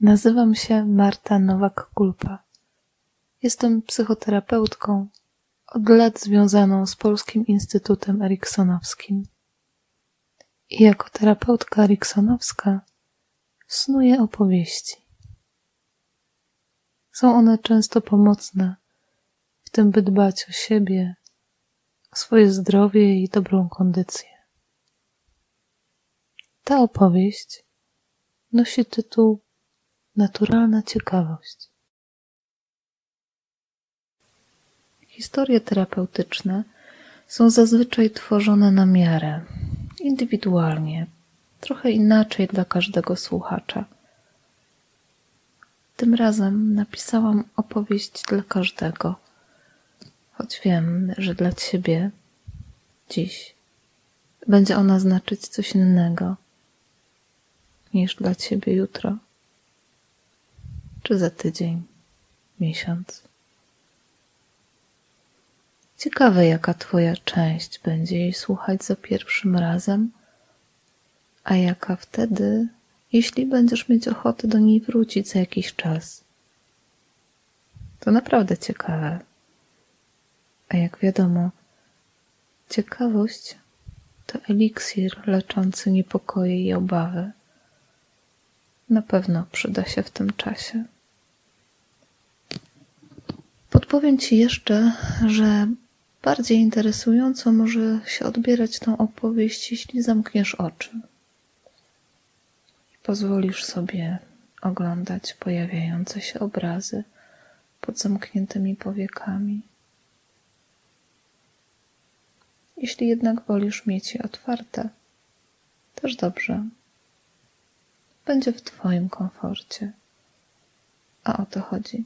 Nazywam się Marta Nowak-Kulpa. Jestem psychoterapeutką, od lat związaną z Polskim Instytutem Eriksonowskim. I jako terapeutka eriksonowska snuję opowieści. Są one często pomocne w tym, by dbać o siebie, o swoje zdrowie i dobrą kondycję. Ta opowieść nosi tytuł Naturalna ciekawość. Historie terapeutyczne są zazwyczaj tworzone na miarę, indywidualnie, trochę inaczej dla każdego słuchacza. Tym razem napisałam opowieść dla każdego, choć wiem, że dla ciebie dziś będzie ona znaczyć coś innego niż dla ciebie jutro, czy za tydzień, miesiąc. Ciekawe, jaka Twoja część będzie jej słuchać za pierwszym razem, a jaka wtedy, jeśli będziesz mieć ochotę do niej wrócić za jakiś czas. To naprawdę ciekawe. A jak wiadomo, ciekawość to eliksir leczący niepokoje i obawy. Na pewno przyda się w tym czasie. Podpowiem Ci jeszcze, że bardziej interesująco może się odbierać tą opowieść, jeśli zamkniesz oczy. Pozwolisz sobie oglądać pojawiające się obrazy pod zamkniętymi powiekami. Jeśli jednak wolisz mieć je otwarte, też dobrze. Będzie w Twoim komforcie. A o to chodzi.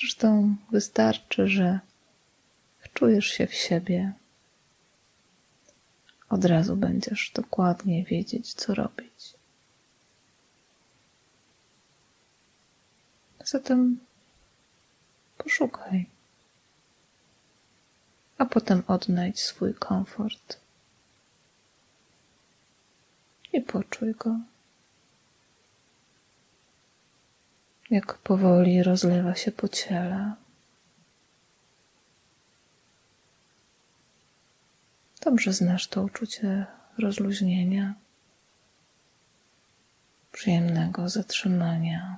Zresztą wystarczy, że wczujesz się w siebie. Od razu będziesz dokładnie wiedzieć, co robić. Zatem poszukaj, a potem odnajdź swój komfort i poczuj go. Jak powoli rozlewa się po ciele. Dobrze znasz to uczucie rozluźnienia, przyjemnego zatrzymania,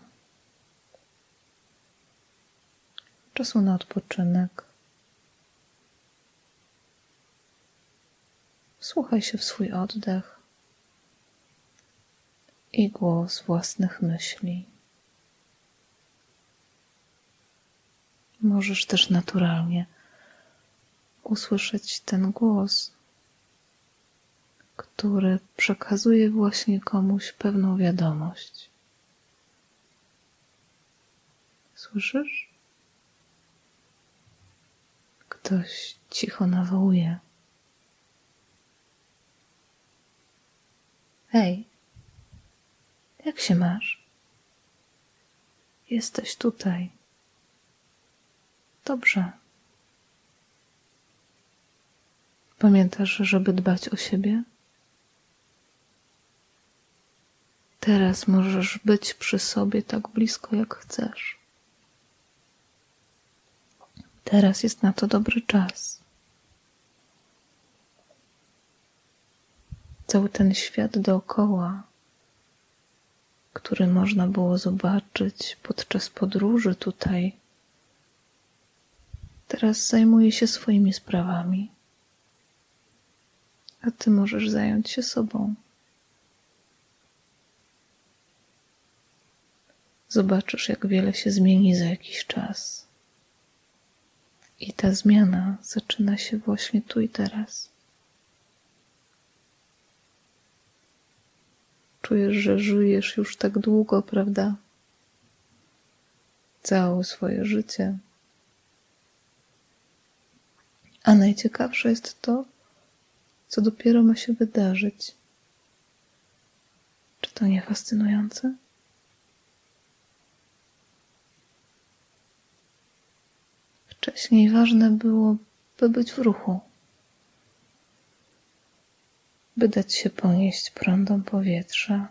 czasu na odpoczynek. Słuchaj się w swój oddech i głos własnych myśli. Możesz też naturalnie usłyszeć ten głos, który przekazuje właśnie komuś pewną wiadomość. Słyszysz? Ktoś cicho nawołuje. Hej, jak się masz? Jesteś tutaj. Dobrze. Pamiętasz, żeby dbać o siebie? Teraz możesz być przy sobie tak blisko, jak chcesz. Teraz jest na to dobry czas. Cały ten świat dookoła, który można było zobaczyć podczas podróży tutaj, Teraz zajmuje się swoimi sprawami, a ty możesz zająć się sobą. Zobaczysz, jak wiele się zmieni za jakiś czas. I ta zmiana zaczyna się właśnie tu i teraz. Czujesz, że żyjesz już tak długo, prawda? Całe swoje życie a najciekawsze jest to, co dopiero ma się wydarzyć. Czy to nie fascynujące? Wcześniej ważne było, by być w ruchu, by dać się ponieść prądom powietrza,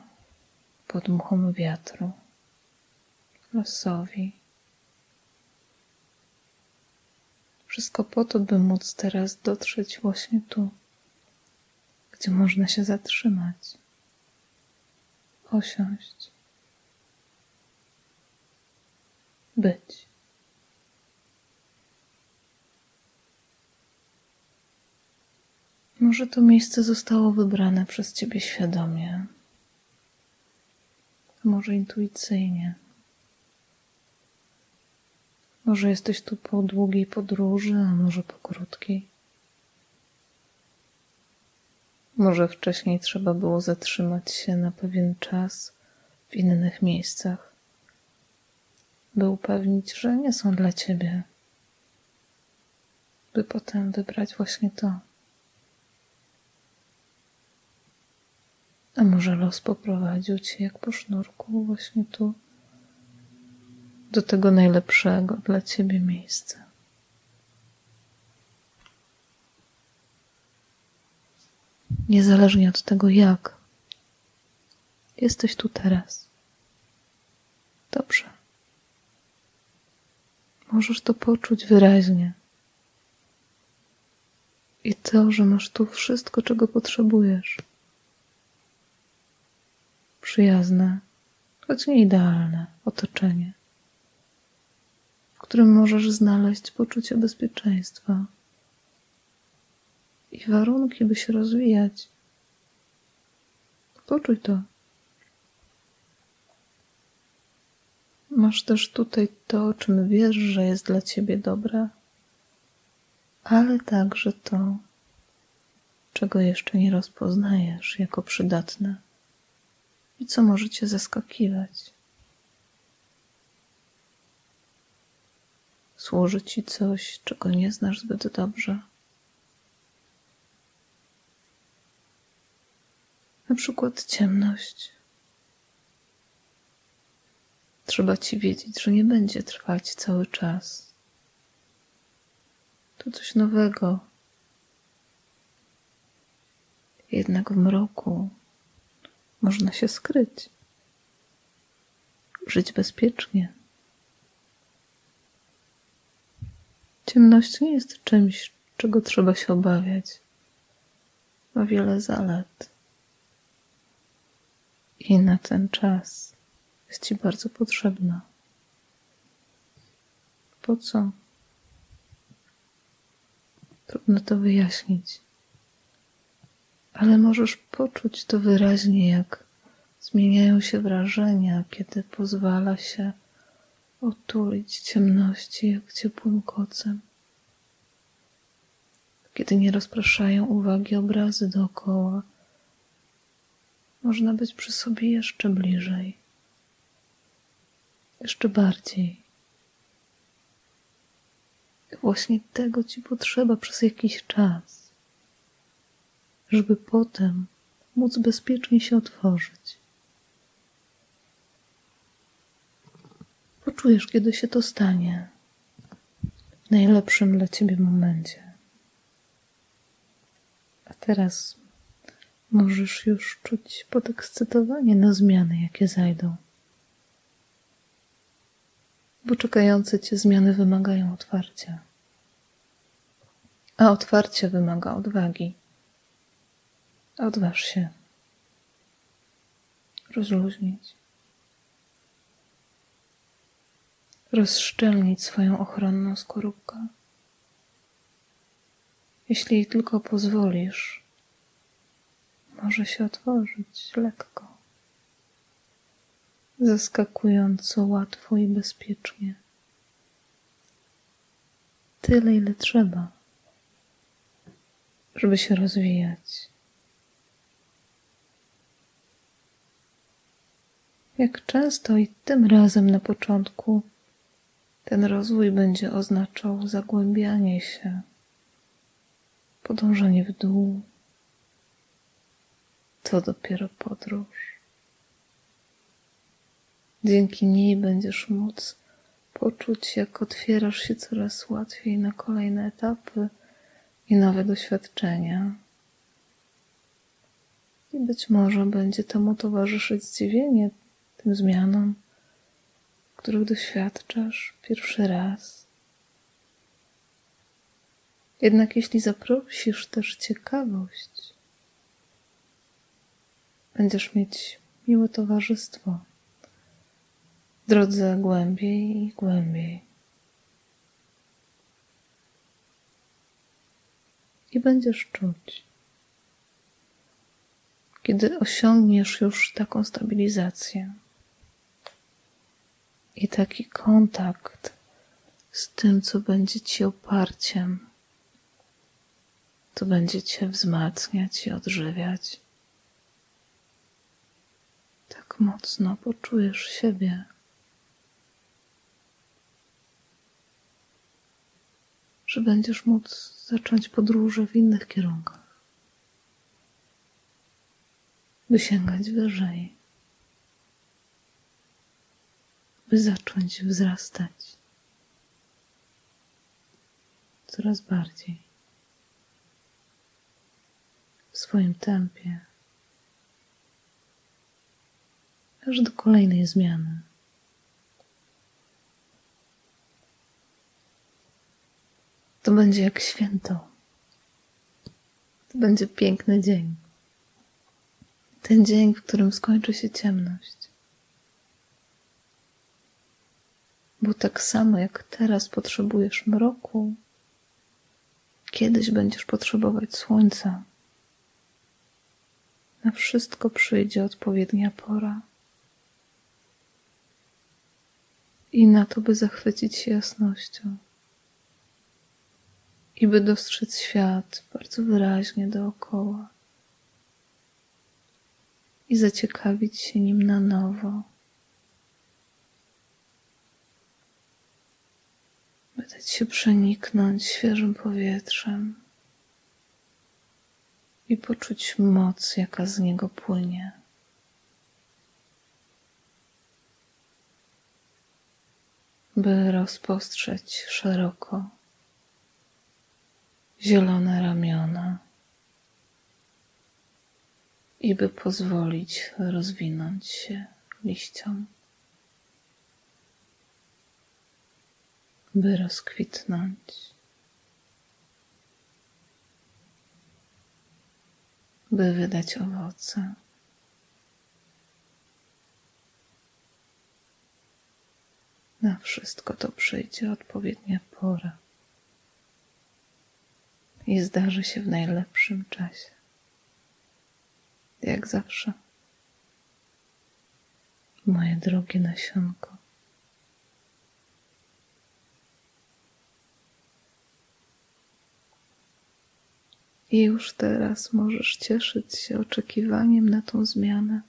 podmuchom wiatru, losowi. Wszystko po to, by móc teraz dotrzeć właśnie tu, gdzie można się zatrzymać, osiąść, być. Może to miejsce zostało wybrane przez Ciebie świadomie, może intuicyjnie. Może jesteś tu po długiej podróży, a może po krótkiej. Może wcześniej trzeba było zatrzymać się na pewien czas w innych miejscach, by upewnić, że nie są dla ciebie, by potem wybrać właśnie to. A może los poprowadził cię jak po sznurku właśnie tu, do tego najlepszego dla ciebie miejsca. Niezależnie od tego, jak jesteś tu teraz. Dobrze. Możesz to poczuć wyraźnie. I to, że masz tu wszystko, czego potrzebujesz przyjazne, choć nie idealne otoczenie, którym możesz znaleźć poczucie bezpieczeństwa i warunki, by się rozwijać. Poczuj to. Masz też tutaj to, o czym wiesz, że jest dla ciebie dobre, ale także to, czego jeszcze nie rozpoznajesz jako przydatne i co może Cię zaskakiwać. Służy Ci coś, czego nie znasz zbyt dobrze. Na przykład ciemność. Trzeba Ci wiedzieć, że nie będzie trwać cały czas. To coś nowego. Jednak w mroku można się skryć, żyć bezpiecznie. Ciemność nie jest czymś, czego trzeba się obawiać. Ma wiele zalet. I na ten czas jest Ci bardzo potrzebna. Po co? Trudno to wyjaśnić ale możesz poczuć to wyraźnie, jak zmieniają się wrażenia, kiedy pozwala się otulić ciemności jak ciepłym kocem. Kiedy nie rozpraszają uwagi obrazy dookoła, można być przy sobie jeszcze bliżej, jeszcze bardziej. I właśnie tego ci potrzeba przez jakiś czas żeby potem móc bezpiecznie się otworzyć. Poczujesz, kiedy się to stanie w najlepszym dla ciebie momencie. A teraz możesz już czuć podekscytowanie na zmiany, jakie zajdą. Bo czekające cię zmiany wymagają otwarcia. A otwarcie wymaga odwagi. Odważ się rozluźnić, rozszczelnić swoją ochronną skorupkę. Jeśli jej tylko pozwolisz, może się otworzyć lekko, zaskakująco łatwo i bezpiecznie. Tyle, ile trzeba, żeby się rozwijać. Jak często i tym razem na początku ten rozwój będzie oznaczał zagłębianie się, podążanie w dół. To dopiero podróż. Dzięki niej będziesz móc poczuć, jak otwierasz się coraz łatwiej na kolejne etapy i nowe doświadczenia. I być może będzie temu towarzyszyć zdziwienie tym zmianom, których doświadczasz pierwszy raz. Jednak jeśli zaprosisz też ciekawość, będziesz mieć miłe towarzystwo w drodze głębiej i głębiej. I będziesz czuć, kiedy osiągniesz już taką stabilizację i taki kontakt z tym, co będzie ci oparciem, to będzie cię wzmacniać i odżywiać. Tak mocno poczujesz siebie. Że będziesz móc zacząć podróże w innych kierunkach by sięgać wyżej, by zacząć wzrastać coraz bardziej w swoim tempie, aż do kolejnej zmiany. To będzie jak święto. To będzie piękny dzień. Ten dzień, w którym skończy się ciemność. Bo tak samo jak teraz potrzebujesz mroku, kiedyś będziesz potrzebować słońca. Na wszystko przyjdzie odpowiednia pora. I na to, by zachwycić się jasnością. I by dostrzec świat bardzo wyraźnie dookoła i zaciekawić się nim na nowo. Dać się przeniknąć świeżym powietrzem i poczuć moc, jaka z niego płynie. By rozpostrzeć szeroko zielone ramiona i by pozwolić rozwinąć się liściom, by rozkwitnąć. By wydać owoce. Na wszystko to przyjdzie odpowiednia pora i zdarzy się w najlepszym czasie jak zawsze. Moje drogie nasionko. I już teraz możesz cieszyć się oczekiwaniem na tą zmianę,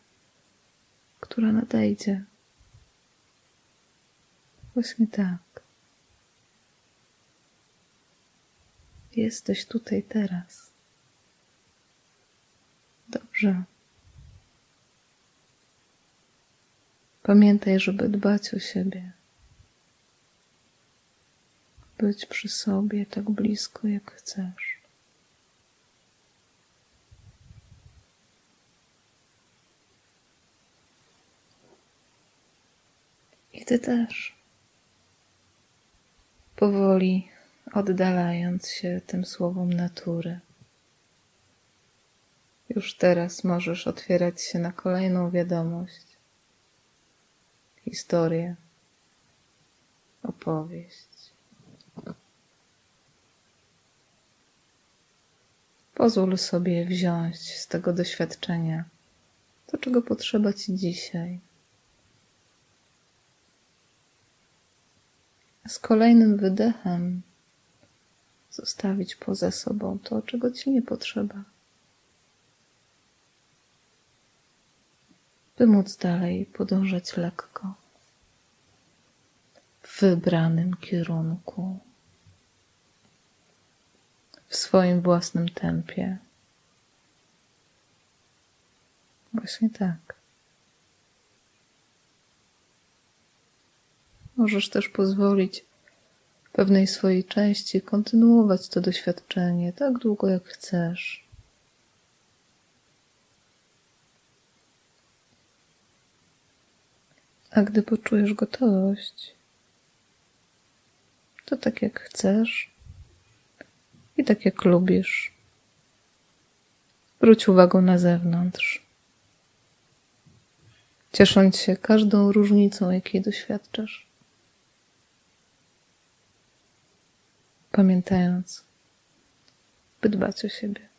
która nadejdzie. Właśnie tak. Jesteś tutaj teraz. Dobrze. Pamiętaj, żeby dbać o siebie. Być przy sobie tak blisko, jak chcesz. I ty też. Powoli oddalając się tym słowom natury. Już teraz możesz otwierać się na kolejną wiadomość, historię, opowieść. Pozwól sobie wziąć z tego doświadczenia to, czego potrzeba ci dzisiaj. Z kolejnym wydechem zostawić poza sobą to, czego ci nie potrzeba. by móc dalej podążać lekko w wybranym kierunku, w swoim własnym tempie. Właśnie tak. Możesz też pozwolić pewnej swojej części kontynuować to doświadczenie tak długo, jak chcesz. A gdy poczujesz gotowość, to tak jak chcesz i tak jak lubisz. Wróć uwagą na zewnątrz, ciesząc się każdą różnicą, jakiej doświadczasz. Pamiętając, by dbać o siebie.